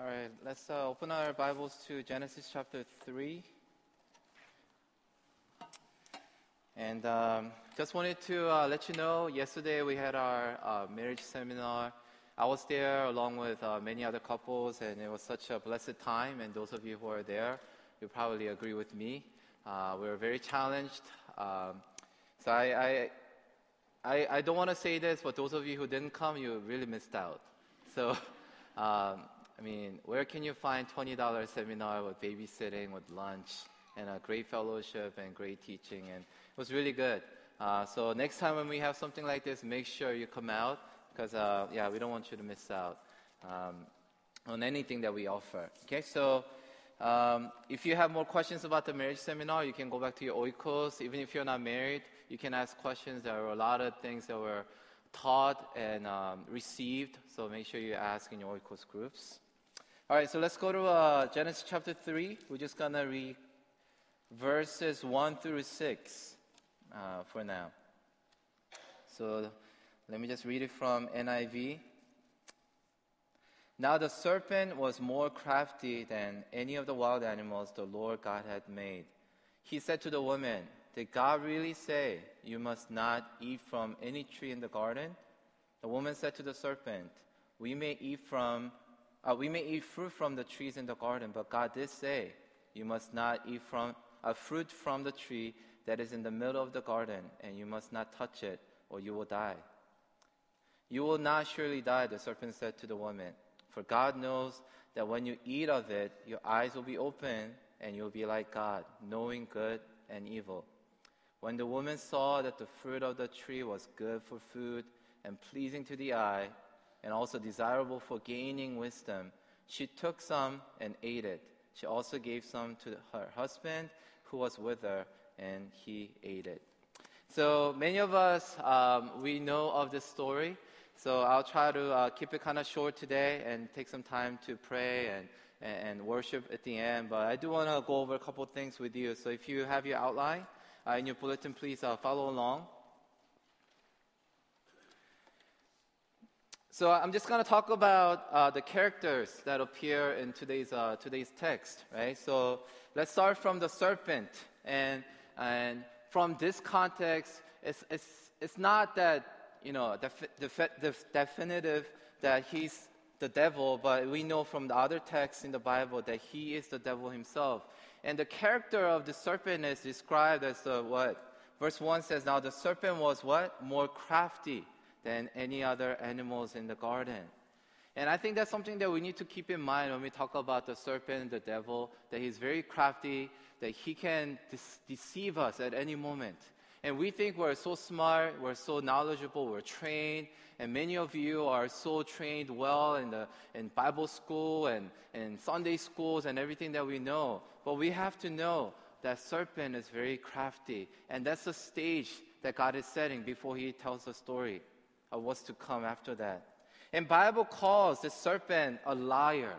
All right, let's uh, open our Bibles to Genesis chapter 3. And um, just wanted to uh, let you know yesterday we had our uh, marriage seminar. I was there along with uh, many other couples, and it was such a blessed time. And those of you who are there, you probably agree with me. Uh, we were very challenged. Um, so I, I, I, I don't want to say this, but those of you who didn't come, you really missed out. So, um, I mean, where can you find $20 seminar with babysitting, with lunch, and a great fellowship and great teaching? And it was really good. Uh, so next time when we have something like this, make sure you come out because, uh, yeah, we don't want you to miss out um, on anything that we offer. Okay, so um, if you have more questions about the marriage seminar, you can go back to your oikos. Even if you're not married, you can ask questions. There are a lot of things that were taught and um, received, so make sure you ask in your oikos groups. All right, so let's go to uh, Genesis chapter 3. We're just going to read verses 1 through 6 uh, for now. So let me just read it from NIV. Now the serpent was more crafty than any of the wild animals the Lord God had made. He said to the woman, Did God really say, You must not eat from any tree in the garden? The woman said to the serpent, We may eat from uh, we may eat fruit from the trees in the garden, but God did say, You must not eat from a fruit from the tree that is in the middle of the garden, and you must not touch it, or you will die. You will not surely die, the serpent said to the woman, for God knows that when you eat of it, your eyes will be open, and you will be like God, knowing good and evil. When the woman saw that the fruit of the tree was good for food and pleasing to the eye, and also desirable for gaining wisdom. She took some and ate it. She also gave some to her husband who was with her, and he ate it. So many of us, um, we know of this story. So I'll try to uh, keep it kind of short today and take some time to pray and, and worship at the end. But I do want to go over a couple things with you. So if you have your outline uh, in your bulletin, please uh, follow along. So I'm just going to talk about uh, the characters that appear in today's, uh, today's text, right? So let's start from the serpent. And, and from this context, it's, it's, it's not that, you know, def, def, def, definitive that he's the devil, but we know from the other texts in the Bible that he is the devil himself. And the character of the serpent is described as the what? Verse 1 says, Now the serpent was what? More crafty than any other animals in the garden. And I think that's something that we need to keep in mind when we talk about the serpent, the devil, that he's very crafty, that he can deceive us at any moment. And we think we're so smart, we're so knowledgeable, we're trained, and many of you are so trained well in, the, in Bible school and, and Sunday schools and everything that we know. But we have to know that serpent is very crafty, and that's the stage that God is setting before he tells the story of what's to come after that. And Bible calls the serpent a liar.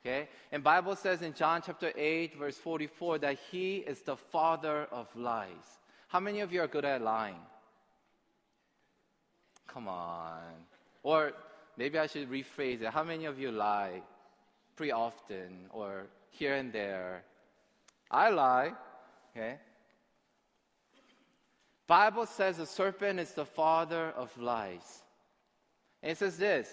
Okay? And Bible says in John chapter 8 verse 44 that he is the father of lies. How many of you are good at lying? Come on. Or maybe I should rephrase it. How many of you lie pretty often or here and there? I lie. Okay? Bible says the serpent is the father of lies. And it says this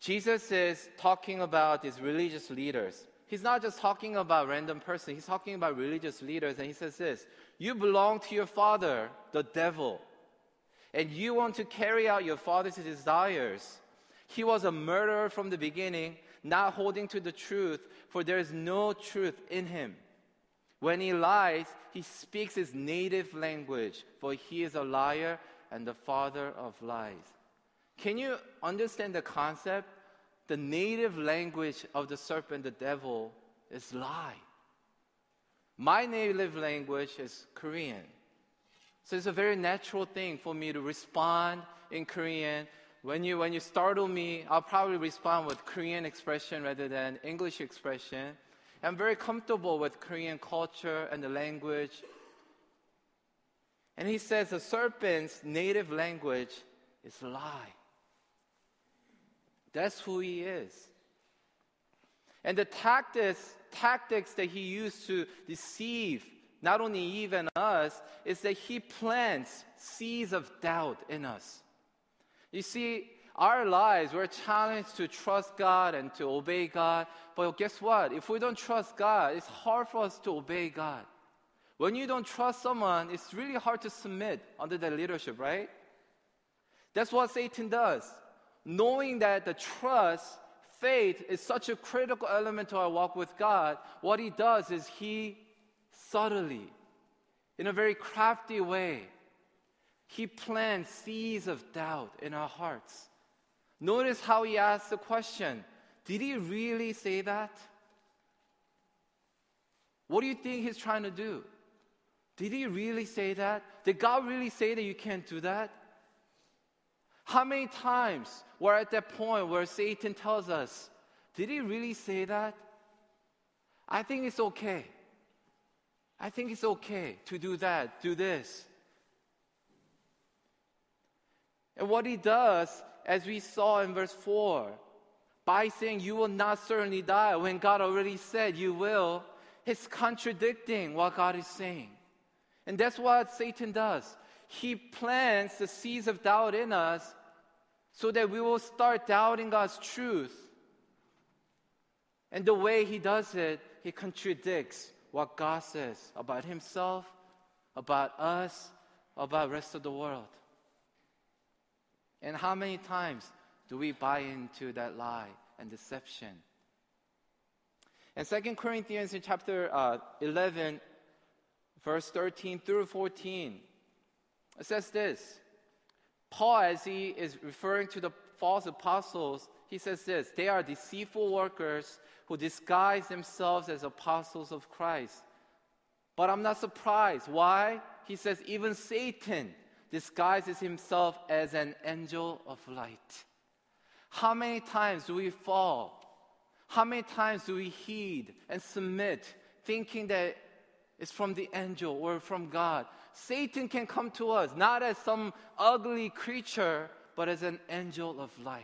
Jesus is talking about these religious leaders. He's not just talking about random person, he's talking about religious leaders. And he says this You belong to your father, the devil, and you want to carry out your father's desires. He was a murderer from the beginning, not holding to the truth, for there is no truth in him. When he lies, he speaks his native language, for he is a liar and the father of lies. Can you understand the concept? The native language of the serpent, the devil, is lie. My native language is Korean. So it's a very natural thing for me to respond in Korean. When you, when you startle me, I'll probably respond with Korean expression rather than English expression. I'm very comfortable with Korean culture and the language. And he says the serpent's native language is lie. That's who he is. And the tactics, tactics that he used to deceive not only Eve and us is that he plants seeds of doubt in us. You see, our lives, we're challenged to trust God and to obey God. But guess what? If we don't trust God, it's hard for us to obey God. When you don't trust someone, it's really hard to submit under their leadership, right? That's what Satan does. Knowing that the trust, faith is such a critical element to our walk with God, what he does is he subtly, in a very crafty way, he plants seeds of doubt in our hearts. Notice how he asks the question Did he really say that? What do you think he's trying to do? Did he really say that? Did God really say that you can't do that? How many times we're at that point where Satan tells us, Did he really say that? I think it's okay. I think it's okay to do that, do this. And what he does, as we saw in verse 4, by saying you will not certainly die when God already said you will, he's contradicting what God is saying. And that's what Satan does. He plants the seeds of doubt in us so that we will start doubting God's truth. And the way he does it, he contradicts what God says about himself, about us, about the rest of the world. And how many times do we buy into that lie and deception? In 2 Corinthians in chapter uh, 11, verse 13 through 14, it says this. Paul, as he is referring to the false apostles, he says this They are deceitful workers who disguise themselves as apostles of Christ. But I'm not surprised. Why? He says, even Satan disguises himself as an angel of light. How many times do we fall? How many times do we heed and submit, thinking that it's from the angel or from God? Satan can come to us not as some ugly creature, but as an angel of light.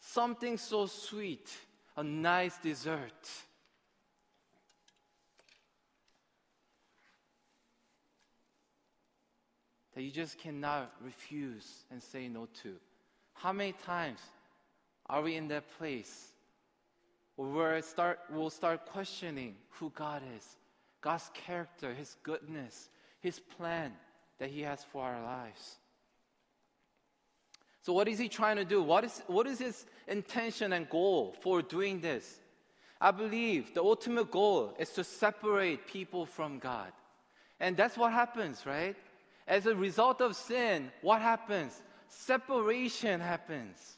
Something so sweet, a nice dessert. That you just cannot refuse and say no to. How many times are we in that place where start, we'll start questioning who God is, God's character, His goodness, His plan that He has for our lives? So, what is He trying to do? What is, what is His intention and goal for doing this? I believe the ultimate goal is to separate people from God. And that's what happens, right? As a result of sin, what happens? Separation happens.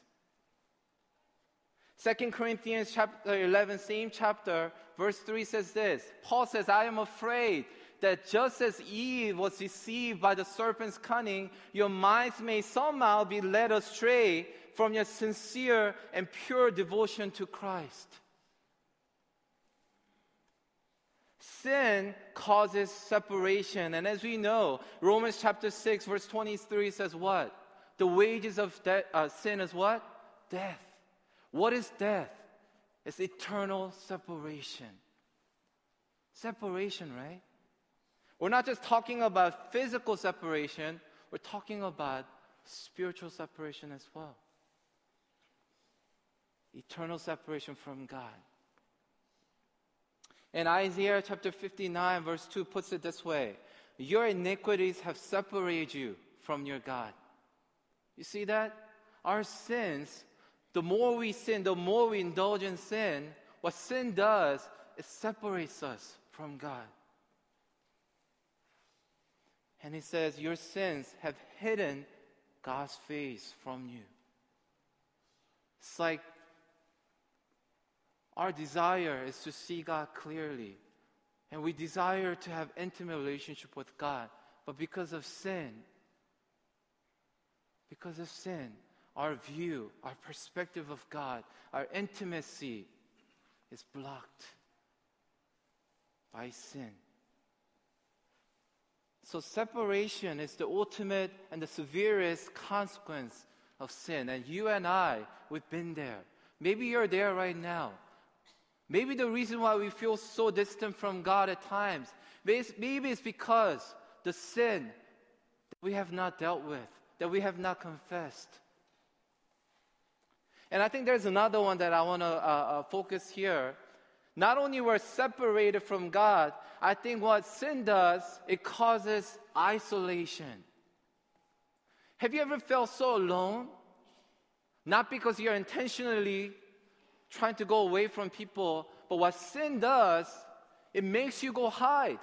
2 Corinthians chapter uh, 11, same chapter, verse 3 says this Paul says, I am afraid that just as Eve was deceived by the serpent's cunning, your minds may somehow be led astray from your sincere and pure devotion to Christ. Sin causes separation. And as we know, Romans chapter 6, verse 23 says what? The wages of de- uh, sin is what? Death. What is death? It's eternal separation. Separation, right? We're not just talking about physical separation, we're talking about spiritual separation as well. Eternal separation from God. And Isaiah chapter 59, verse 2 puts it this way Your iniquities have separated you from your God. You see that? Our sins, the more we sin, the more we indulge in sin, what sin does, it separates us from God. And he says, Your sins have hidden God's face from you. It's like our desire is to see God clearly. And we desire to have intimate relationship with God. But because of sin, because of sin, our view, our perspective of God, our intimacy is blocked by sin. So, separation is the ultimate and the severest consequence of sin. And you and I, we've been there. Maybe you're there right now. Maybe the reason why we feel so distant from God at times, maybe it's because the sin that we have not dealt with, that we have not confessed. And I think there's another one that I want to uh, uh, focus here. Not only we're separated from God, I think what sin does, it causes isolation. Have you ever felt so alone? Not because you're intentionally trying to go away from people, but what sin does, it makes you go hide.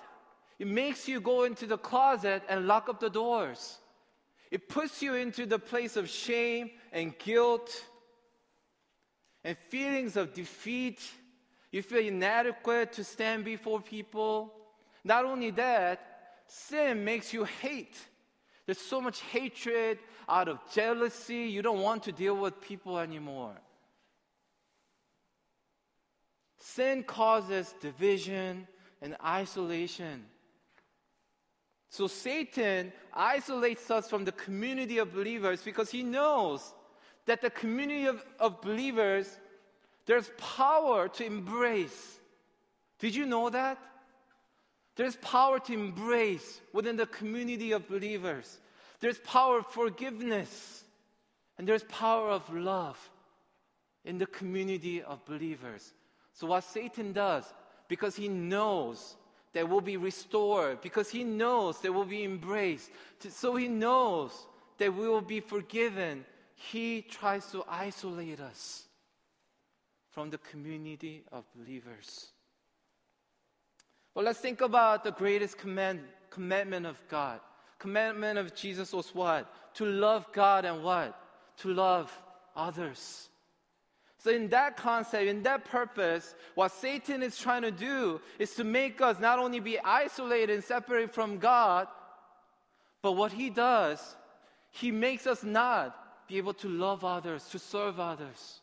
It makes you go into the closet and lock up the doors. It puts you into the place of shame and guilt and feelings of defeat. You feel inadequate to stand before people. Not only that, sin makes you hate. There's so much hatred out of jealousy. You don't want to deal with people anymore. Sin causes division and isolation. So Satan isolates us from the community of believers because he knows that the community of, of believers, there's power to embrace. Did you know that? There's power to embrace within the community of believers. There's power of forgiveness. And there's power of love in the community of believers. So, what Satan does, because he knows that will be restored, because he knows that will be embraced, so he knows that we will be forgiven, he tries to isolate us from the community of believers. Well, let's think about the greatest command, commandment of God. Commandment of Jesus was what? To love God and what? To love others. So, in that concept, in that purpose, what Satan is trying to do is to make us not only be isolated and separated from God, but what he does, he makes us not be able to love others, to serve others,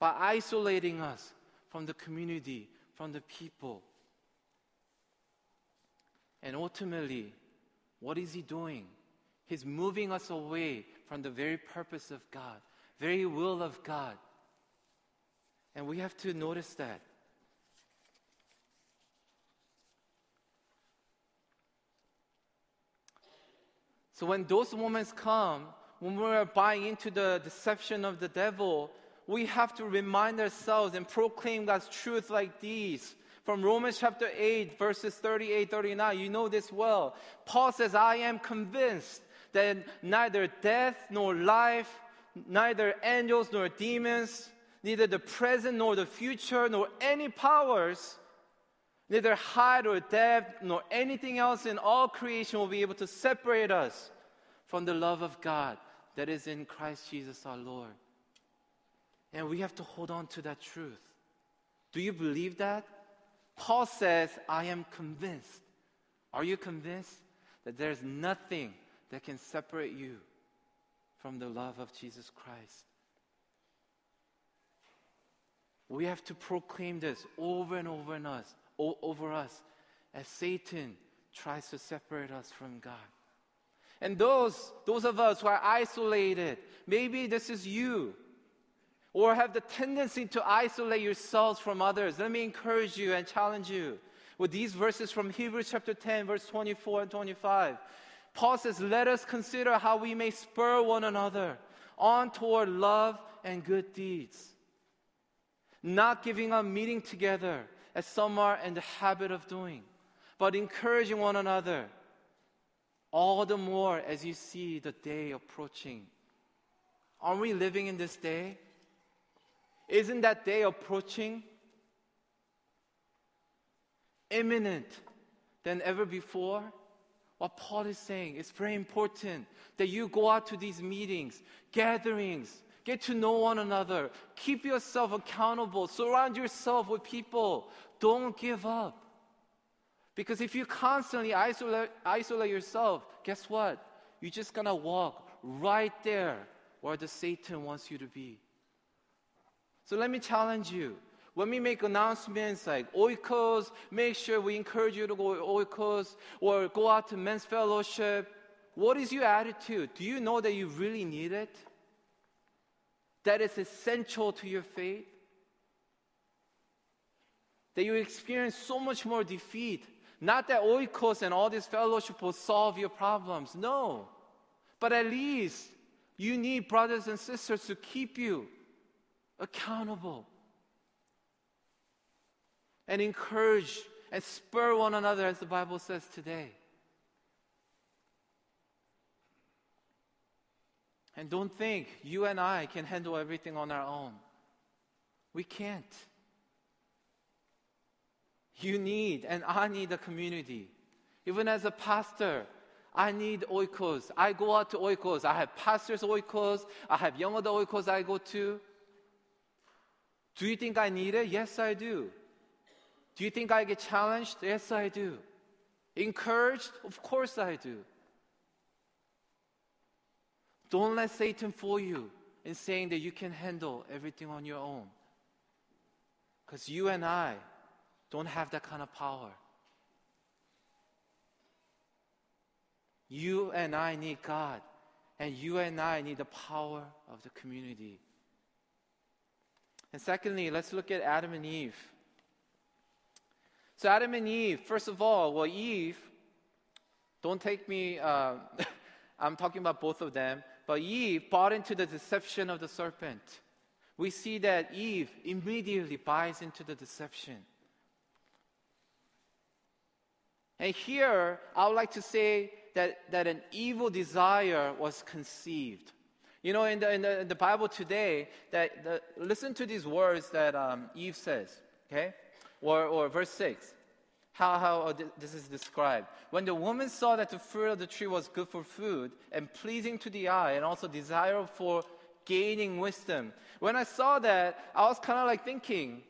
by isolating us from the community, from the people. And ultimately, what is he doing? He's moving us away from the very purpose of God, very will of God. And we have to notice that. So when those moments come, when we're buying into the deception of the devil, we have to remind ourselves and proclaim God's truth like these. From Romans chapter 8, verses 38, 39, you know this well. Paul says, I am convinced that neither death nor life, neither angels nor demons, neither the present nor the future, nor any powers, neither height or depth, nor anything else in all creation will be able to separate us from the love of God that is in Christ Jesus our Lord. And we have to hold on to that truth. Do you believe that? Paul says, I am convinced. Are you convinced that there's nothing that can separate you from the love of Jesus Christ? We have to proclaim this over and over in us, over us, as Satan tries to separate us from God. And those, those of us who are isolated, maybe this is you, or have the tendency to isolate yourselves from others. Let me encourage you and challenge you with these verses from Hebrews chapter 10, verse 24 and 25. Paul says, Let us consider how we may spur one another on toward love and good deeds not giving up meeting together as some are in the habit of doing, but encouraging one another, all the more as you see the day approaching. Aren't we living in this day? Isn't that day approaching? Imminent than ever before? What Paul is saying is very important that you go out to these meetings, gatherings, Get to know one another. Keep yourself accountable. Surround yourself with people. Don't give up. Because if you constantly isolate, isolate yourself, guess what? You're just going to walk right there where the Satan wants you to be. So let me challenge you. When we make announcements like Oikos, make sure we encourage you to go Oikos or go out to men's fellowship. What is your attitude? Do you know that you really need it? That is essential to your faith? That you experience so much more defeat. Not that oikos and all this fellowship will solve your problems. No. But at least you need brothers and sisters to keep you accountable and encourage and spur one another, as the Bible says today. And don't think you and I can handle everything on our own. We can't. You need, and I need a community. Even as a pastor, I need oikos. I go out to oikos. I have pastors oikos. I have young adult oikos I go to. Do you think I need it? Yes, I do. Do you think I get challenged? Yes, I do. Encouraged? Of course I do. Don't let Satan fool you in saying that you can handle everything on your own. Because you and I don't have that kind of power. You and I need God, and you and I need the power of the community. And secondly, let's look at Adam and Eve. So, Adam and Eve, first of all, well, Eve, don't take me, uh, I'm talking about both of them, but Eve bought into the deception of the serpent. We see that Eve immediately buys into the deception. And here, I would like to say that, that an evil desire was conceived. You know, in the, in the, in the Bible today, that the, listen to these words that um, Eve says, okay? Or, or verse 6, how, how oh, this is described. When the woman saw that the fruit of the tree was good for food and pleasing to the eye and also desirable for gaining wisdom. When I saw that, I was kind of like thinking,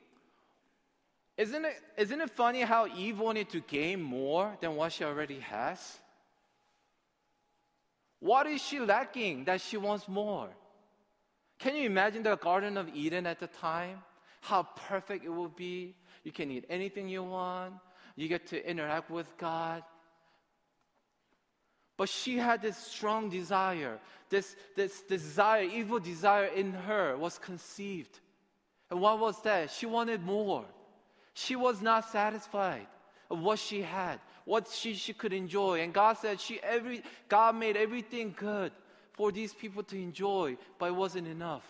isn't it, isn't it funny how Eve wanted to gain more than what she already has? What is she lacking that she wants more? Can you imagine the Garden of Eden at the time? How perfect it would be. You can eat anything you want, you get to interact with God. But she had this strong desire, this, this desire, evil desire in her was conceived. And what was that? She wanted more. She was not satisfied of what she had, what she, she could enjoy. And God said she every God made everything good for these people to enjoy, but it wasn't enough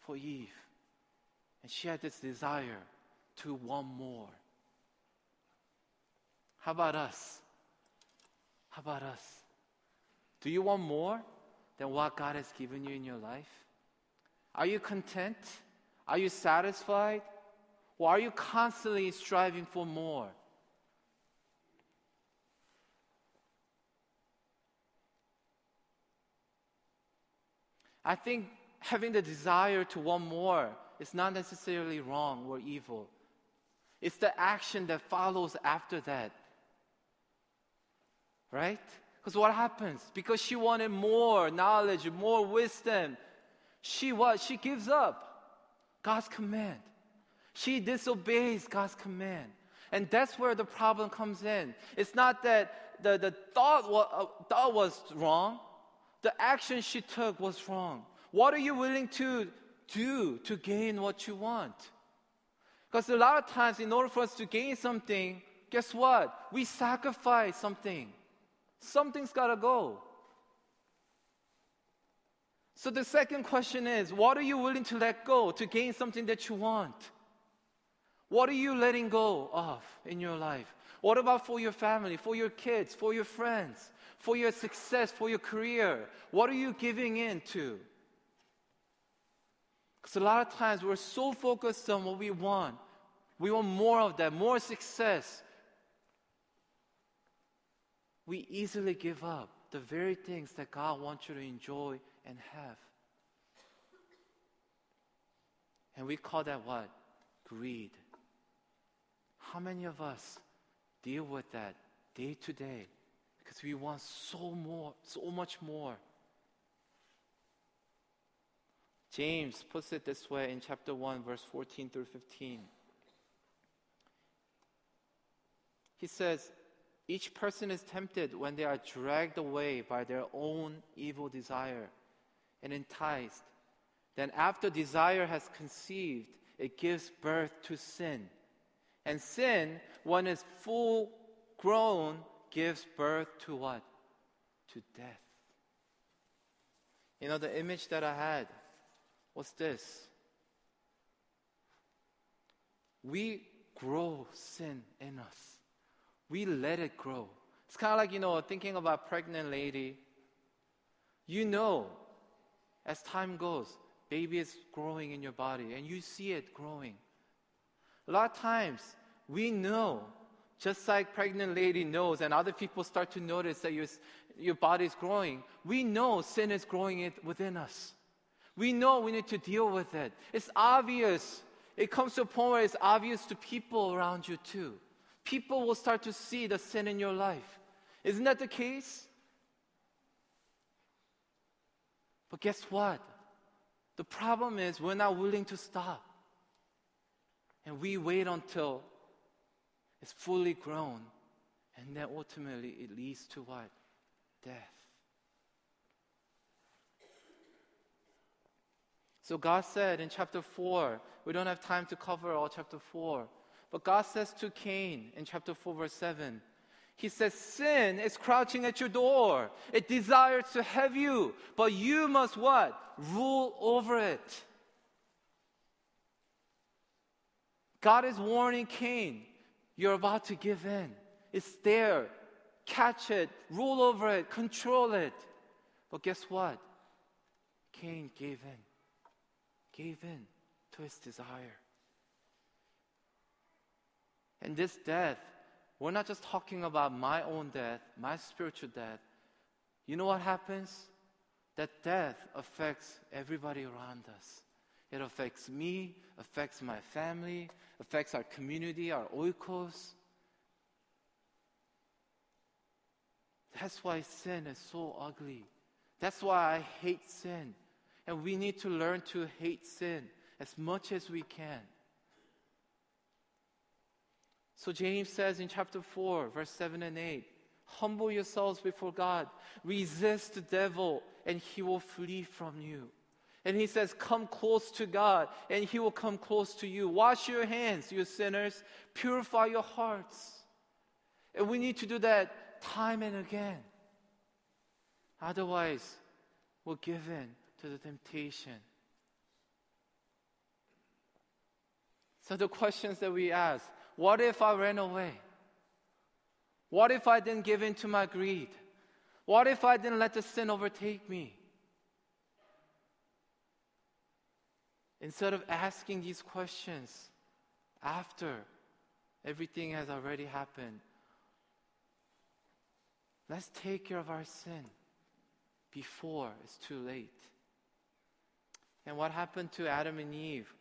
for Eve. And she had this desire to want more. How about us? How about us? Do you want more than what God has given you in your life? Are you content? Are you satisfied? Or are you constantly striving for more? I think having the desire to want more is not necessarily wrong or evil. It's the action that follows after that. Right? Because what happens? Because she wanted more knowledge, more wisdom, she what? She gives up God's command. She disobeys God's command. And that's where the problem comes in. It's not that the, the thought, was, uh, thought was wrong, the action she took was wrong. What are you willing to do to gain what you want? Because a lot of times, in order for us to gain something, guess what? We sacrifice something. Something's got to go. So the second question is what are you willing to let go to gain something that you want? What are you letting go of in your life? What about for your family, for your kids, for your friends, for your success, for your career? What are you giving in to? Because a lot of times we're so focused on what we want. We want more of that, more success. We easily give up the very things that God wants you to enjoy and have. And we call that what? Greed. How many of us deal with that day to day? Because we want so more, so much more. James puts it this way in chapter 1, verse 14 through 15. He says, Each person is tempted when they are dragged away by their own evil desire and enticed. then after desire has conceived, it gives birth to sin. And sin, when it's full grown, gives birth to what? To death. You know, the image that I had was this. We grow sin in us. We let it grow. It's kind of like, you know, thinking about a pregnant lady. You know, as time goes, baby is growing in your body and you see it growing. A lot of times, we know, just like pregnant lady knows and other people start to notice that your, your body is growing, we know sin is growing it within us. We know we need to deal with it. It's obvious. It comes to a point where it's obvious to people around you too. People will start to see the sin in your life. Isn't that the case? But guess what? The problem is we're not willing to stop. And we wait until it's fully grown. And then ultimately it leads to what? Death. So God said in chapter 4, we don't have time to cover all chapter 4, but God says to Cain in chapter 4, verse 7, He says, Sin is crouching at your door. It desires to have you, but you must what? Rule over it. God is warning Cain, you're about to give in. It's there. Catch it, rule over it, control it. But guess what? Cain gave in gave in to his desire. And this death, we're not just talking about my own death, my spiritual death. You know what happens? That death affects everybody around us. It affects me, affects my family, affects our community, our oikos. That's why sin is so ugly. That's why I hate sin. And we need to learn to hate sin as much as we can. So James says in chapter 4, verse 7 and 8 Humble yourselves before God, resist the devil, and he will flee from you. And he says, Come close to God, and he will come close to you. Wash your hands, you sinners, purify your hearts. And we need to do that time and again. Otherwise, we'll give in to the temptation. So, the questions that we ask what if I ran away? What if I didn't give in to my greed? What if I didn't let the sin overtake me? Instead of asking these questions after everything has already happened, let's take care of our sin before it's too late. And what happened to Adam and Eve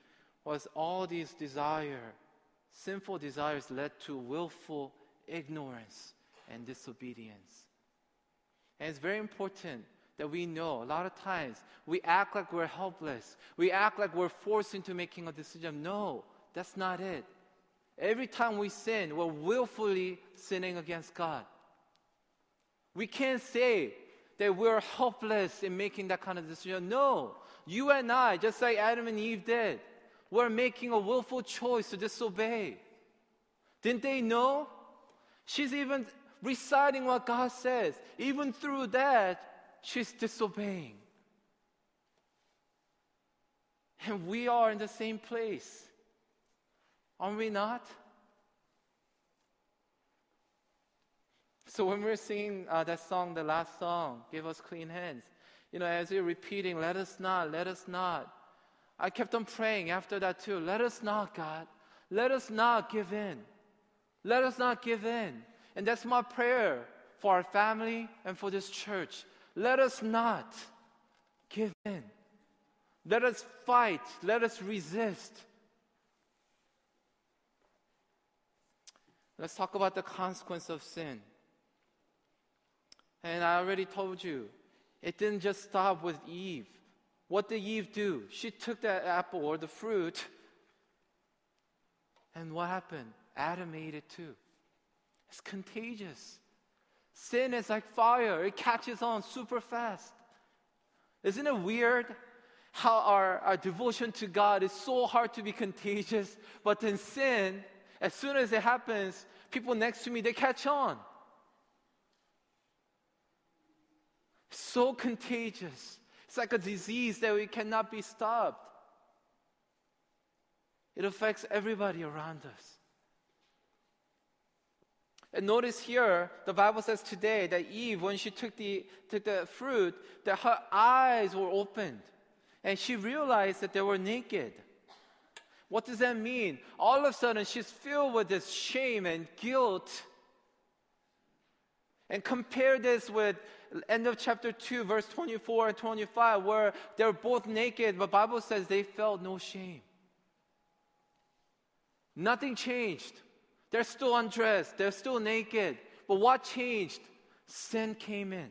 was all these desire, sinful desires led to willful ignorance and disobedience. And it's very important that we know a lot of times we act like we're helpless. We act like we're forced into making a decision. No, that's not it. Every time we sin, we're willfully sinning against God. We can't say that we're helpless in making that kind of decision. No, you and I, just like Adam and Eve did, we're making a willful choice to disobey. Didn't they know? She's even reciting what God says. Even through that, she's disobeying. And we are in the same place. Are we not? So when we're singing uh, that song, the last song, Give Us Clean Hands, you know, as you're repeating, let us not, let us not. I kept on praying after that too. Let us not, God. Let us not give in. Let us not give in. And that's my prayer for our family and for this church. Let us not give in. Let us fight. Let us resist. Let's talk about the consequence of sin. And I already told you, it didn't just stop with Eve. What did Eve do? She took that apple or the fruit, and what happened? Adam ate it too. It's contagious. Sin is like fire, it catches on super fast. Isn't it weird how our, our devotion to God is so hard to be contagious, but in sin, as soon as it happens, people next to me, they catch on. So contagious. It's like a disease that we cannot be stopped. It affects everybody around us. And notice here, the Bible says today that Eve, when she took the, took the fruit, that her eyes were opened. And she realized that they were naked. What does that mean? All of a sudden, she's filled with this shame and guilt. And compare this with end of chapter 2, verse 24 and 25, where they're both naked, but Bible says they felt no shame. Nothing changed. They're still undressed, they're still naked. But what changed? Sin came in.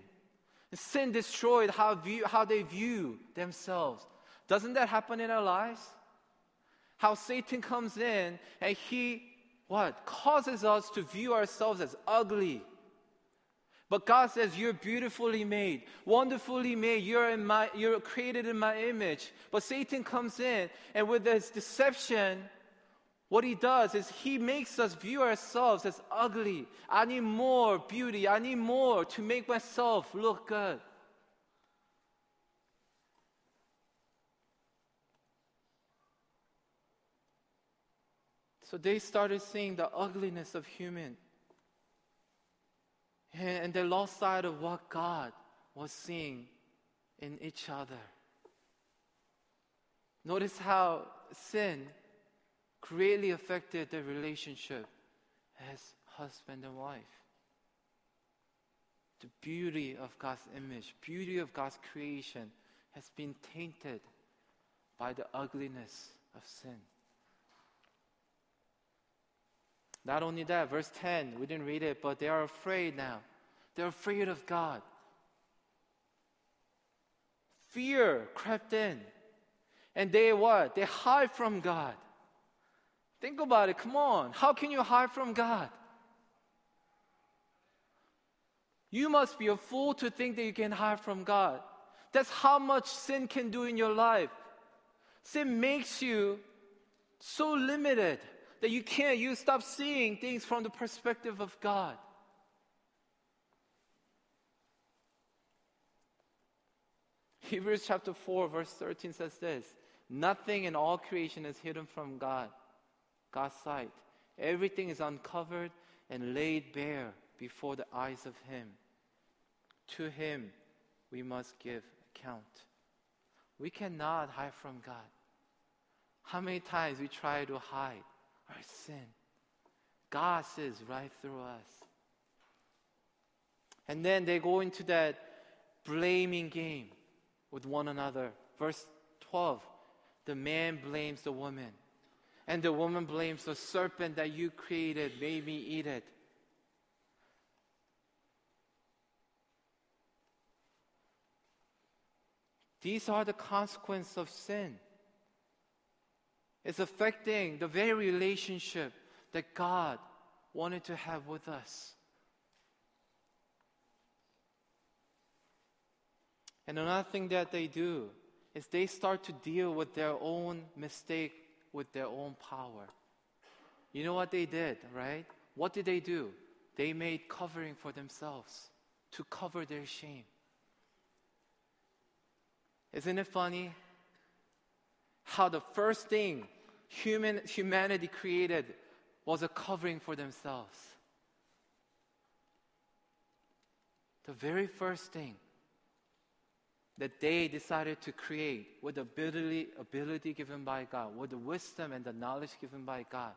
Sin destroyed how, view, how they view themselves. Doesn't that happen in our lives? How Satan comes in and he what causes us to view ourselves as ugly. But God says you're beautifully made, wonderfully made. You're in my you're created in my image. But Satan comes in and with his deception what he does is he makes us view ourselves as ugly. I need more beauty. I need more to make myself look good. So they started seeing the ugliness of human. And they lost sight of what God was seeing in each other. Notice how sin greatly affected their relationship as husband and wife. The beauty of God's image, beauty of God's creation has been tainted by the ugliness of sin. Not only that, verse 10, we didn't read it, but they are afraid now. They're afraid of God. Fear crept in. And they what? They hide from God. Think about it. Come on. How can you hide from God? You must be a fool to think that you can hide from God. That's how much sin can do in your life. Sin makes you so limited that you can't, you stop seeing things from the perspective of God. Hebrews chapter 4, verse 13 says this Nothing in all creation is hidden from God. God's sight. Everything is uncovered and laid bare before the eyes of Him. To Him we must give account. We cannot hide from God. How many times we try to hide our sin? God sees right through us. And then they go into that blaming game with one another. Verse 12 the man blames the woman. And the woman blames the serpent that you created, made me eat it. These are the consequences of sin. It's affecting the very relationship that God wanted to have with us. And another thing that they do is they start to deal with their own mistake with their own power. You know what they did, right? What did they do? They made covering for themselves to cover their shame. Isn't it funny how the first thing human humanity created was a covering for themselves? The very first thing that they decided to create with the ability, ability given by God, with the wisdom and the knowledge given by God,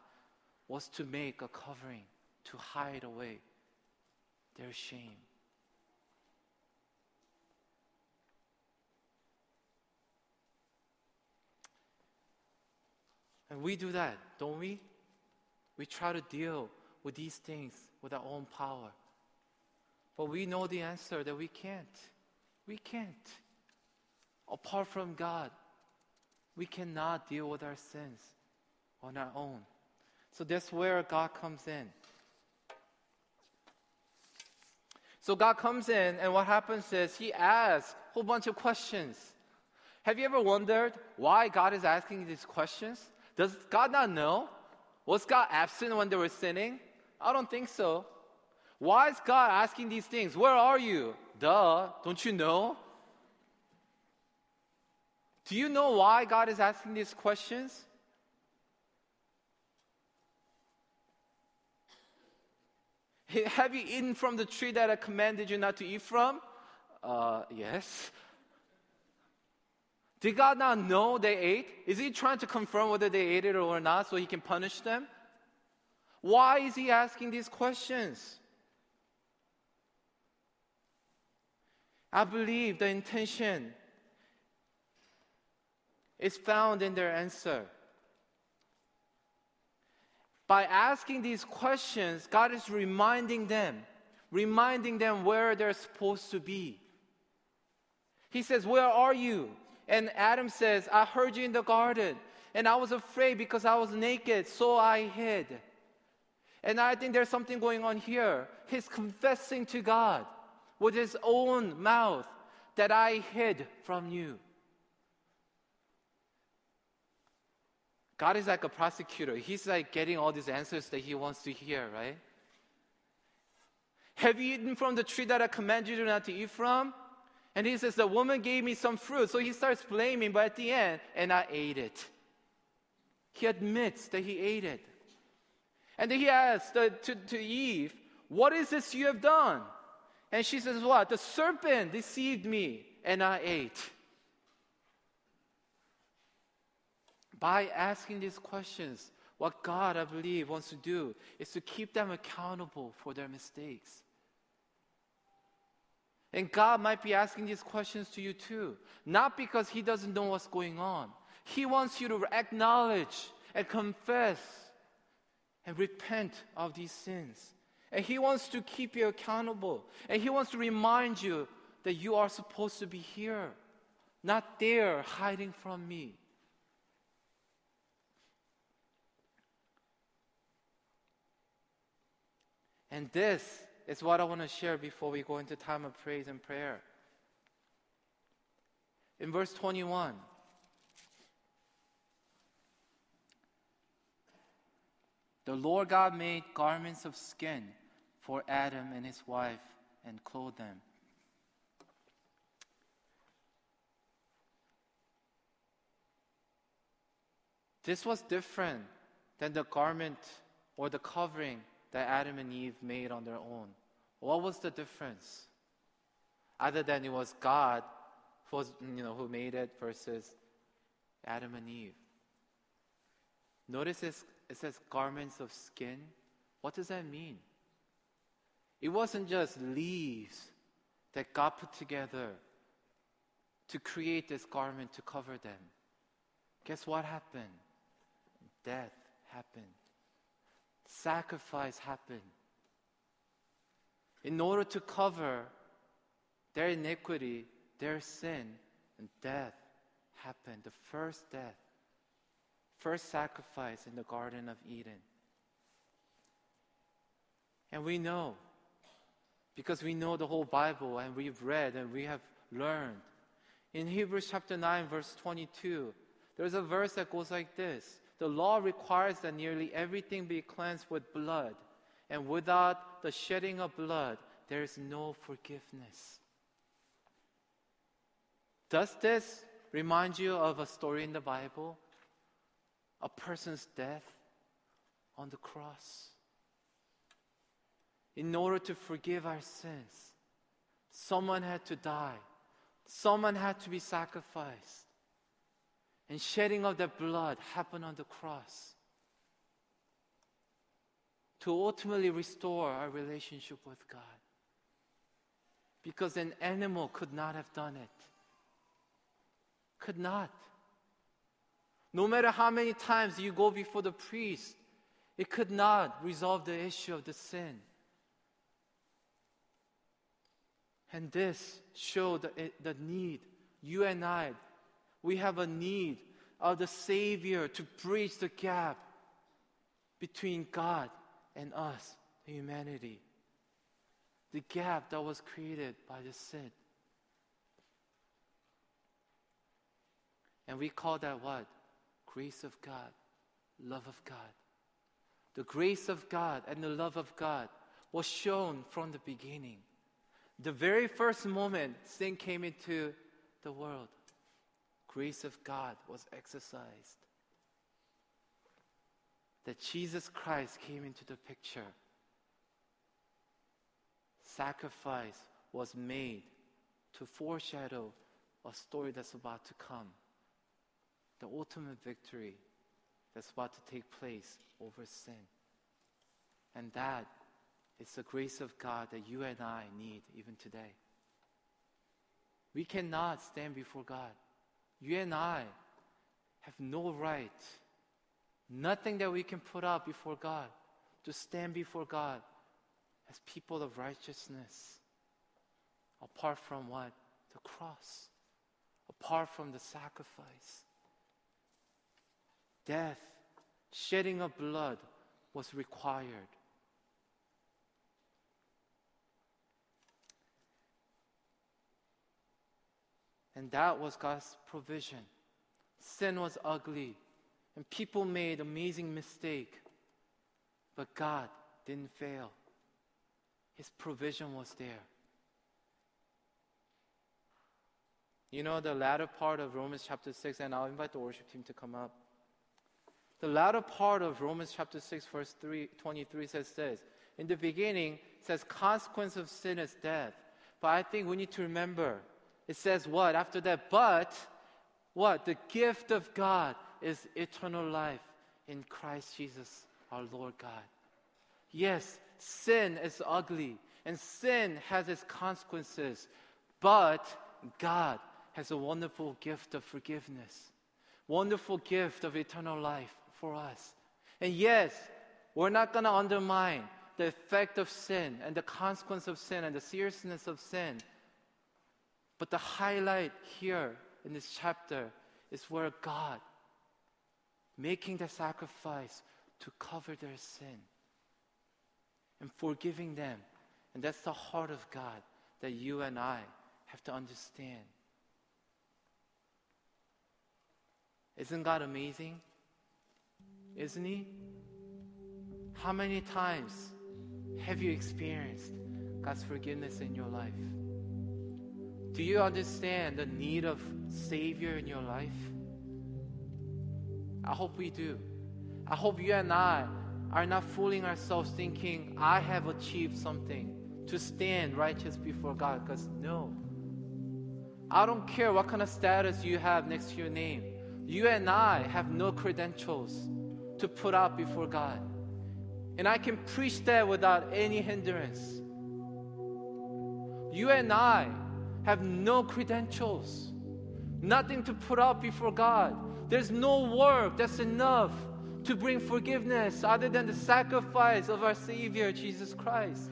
was to make a covering to hide away their shame. And we do that, don't we? We try to deal with these things with our own power. But we know the answer that we can't. We can't apart from God, we cannot deal with our sins on our own. So that's where God comes in. So God comes in, and what happens is He asks a whole bunch of questions. Have you ever wondered why God is asking these questions? Does God not know? Was God absent when they were sinning? I don't think so. Why is God asking these things? Where are you? Duh, don't you know? Do you know why God is asking these questions? Have you eaten from the tree that I commanded you not to eat from? Uh, yes. Did God not know they ate? Is He trying to confirm whether they ate it or not so He can punish them? Why is He asking these questions? I believe the intention is found in their answer. By asking these questions, God is reminding them, reminding them where they're supposed to be. He says, Where are you? And Adam says, I heard you in the garden, and I was afraid because I was naked, so I hid. And I think there's something going on here. He's confessing to God with his own mouth that I hid from you. God is like a prosecutor. He's like getting all these answers that he wants to hear, right? Have you eaten from the tree that I commanded you not to eat from? And he says, The woman gave me some fruit. So he starts blaming, but at the end, and I ate it. He admits that he ate it. And then he asks to, to Eve, What is this you have done? And she says, What? The serpent deceived me, and I ate. By asking these questions, what God, I believe, wants to do is to keep them accountable for their mistakes. And God might be asking these questions to you too, not because He doesn't know what's going on. He wants you to acknowledge and confess and repent of these sins. And He wants to keep you accountable. And He wants to remind you that you are supposed to be here, not there hiding from me. And this is what I want to share before we go into time of praise and prayer. In verse 21, the Lord God made garments of skin for Adam and his wife and clothed them. This was different than the garment or the covering that Adam and Eve made on their own. What was the difference? Other than it was God who, was, you know, who made it versus Adam and Eve. Notice it says garments of skin. What does that mean? It wasn't just leaves that God put together to create this garment to cover them. Guess what happened? Death happened. Sacrifice happened in order to cover their iniquity, their sin, and death happened. The first death, first sacrifice in the Garden of Eden. And we know, because we know the whole Bible and we've read and we have learned. In Hebrews chapter 9, verse 22, there's a verse that goes like this The law requires that nearly everything be cleansed with blood and without the shedding of blood, there is no forgiveness. Does this remind you of a story in the Bible? A person's death on the cross. In order to forgive our sins, someone had to die, someone had to be sacrificed. And shedding of that blood happened on the cross to ultimately restore our relationship with God. Because an animal could not have done it. Could not. No matter how many times you go before the priest, it could not resolve the issue of the sin. And this showed the, the need. You and I, we have a need of the Savior to bridge the gap between God and us, humanity. The gap that was created by the sin. And we call that what? Grace of God, love of God. The grace of God and the love of God was shown from the beginning. The very first moment sin came into the world, grace of God was exercised. That Jesus Christ came into the picture. Sacrifice was made to foreshadow a story that's about to come. The ultimate victory that's about to take place over sin. And that is the grace of God that you and I need even today. We cannot stand before God. You and I have no right, nothing that we can put up before God to stand before God as people of righteousness apart from what? The cross, apart from the sacrifice. Death, shedding of blood was required. And that was God's provision. Sin was ugly, and people made amazing mistake. But God didn't fail. His provision was there. You know, the latter part of Romans chapter 6, and I'll invite the worship team to come up. The latter part of Romans chapter 6, verse 3, 23 says this. In the beginning, says, consequence of sin is death. But I think we need to remember it says what after that? But what? The gift of God is eternal life in Christ Jesus, our Lord God. Yes, sin is ugly and sin has its consequences, but God has a wonderful gift of forgiveness, wonderful gift of eternal life for us. And yes, we're not going to undermine the effect of sin and the consequence of sin and the seriousness of sin. But the highlight here in this chapter is where God making the sacrifice to cover their sin and forgiving them. And that's the heart of God that you and I have to understand. Isn't God amazing? Isn't He? How many times have you experienced God's forgiveness in your life? Do you understand the need of Savior in your life? I hope we do. I hope you and I are not fooling ourselves thinking, I have achieved something to stand righteous before God. Because no. I don't care what kind of status you have next to your name. You and I have no credentials to put out before God. And I can preach that without any hindrance. You and I have no credentials, nothing to put up before God. There's no work that's enough to bring forgiveness other than the sacrifice of our Savior, Jesus Christ.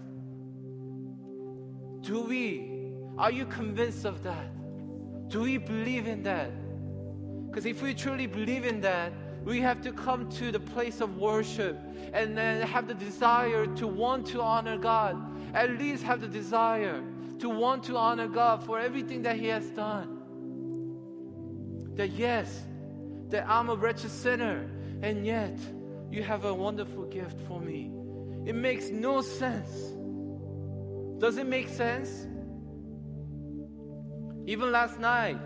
Do we? Are you convinced of that? Do we believe in that? Because if we truly believe in that, we have to come to the place of worship and then have the desire to want to honor God. At least have the desire to want to honor God for everything that He has done. That yes, that I'm a wretched sinner, and yet you have a wonderful gift for me. It makes no sense. Does it make sense? Even last night,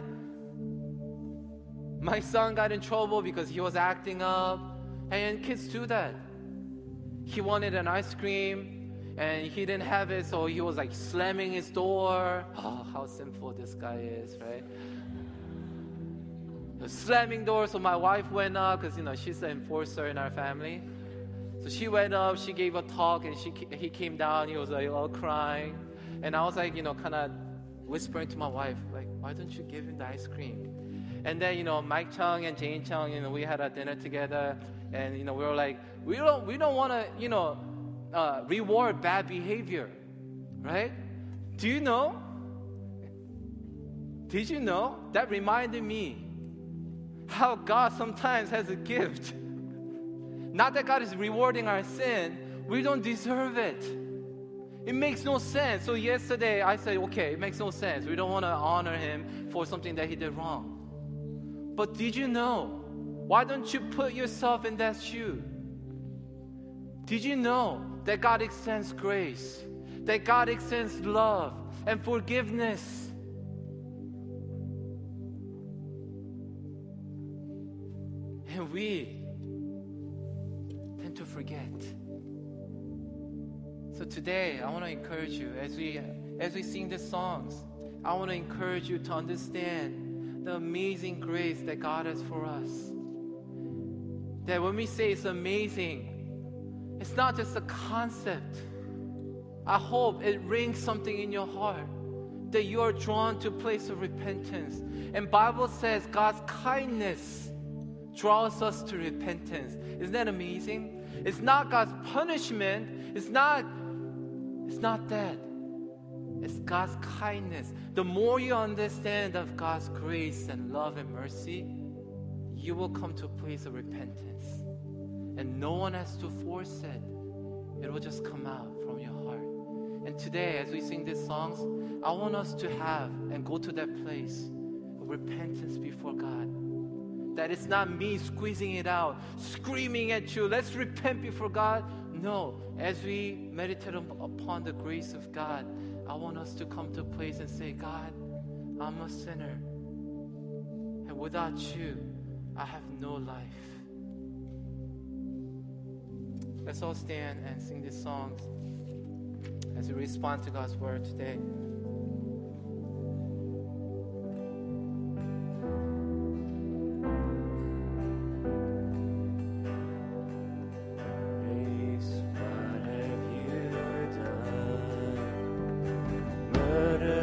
my son got in trouble because he was acting up, and kids do that. He wanted an ice cream, and he didn't have it, so he was like slamming his door. Oh, how sinful this guy is, right? slamming doors, so my wife went up because you know she's the enforcer in our family. So she went up, she gave a talk, and she he came down. He was like all crying, and I was like, you know, kind of whispering to my wife, like, why don't you give him the ice cream? And then you know, Mike Chung and Jane Chung, you know, we had a dinner together, and you know, we were like, we don't we don't want to, you know uh, reward bad behavior, right? Do you know? Did you know? That reminded me how God sometimes has a gift. Not that God is rewarding our sin, we don't deserve it. It makes no sense. So, yesterday I said, okay, it makes no sense. We don't want to honor him for something that he did wrong. But did you know? Why don't you put yourself in that shoe? Did you know that God extends grace? That God extends love and forgiveness? And we tend to forget. So today, I want to encourage you as we as we sing these songs. I want to encourage you to understand the amazing grace that God has for us. That when we say it's amazing, it's not just a concept. I hope it rings something in your heart that you are drawn to a place of repentance. And Bible says God's kindness draws us to repentance. Isn't that amazing? It's not God's punishment. It's not it's not that. It's God's kindness. The more you understand of God's grace and love and mercy, you will come to a place of repentance. And no one has to force it, it will just come out from your heart. And today, as we sing these songs, I want us to have and go to that place of repentance before God. That it's not me squeezing it out, screaming at you, let's repent before God. No, as we meditate upon the grace of God, I want us to come to a place and say, God, I'm a sinner. And without you, I have no life. Let's all stand and sing these songs as we respond to God's word today.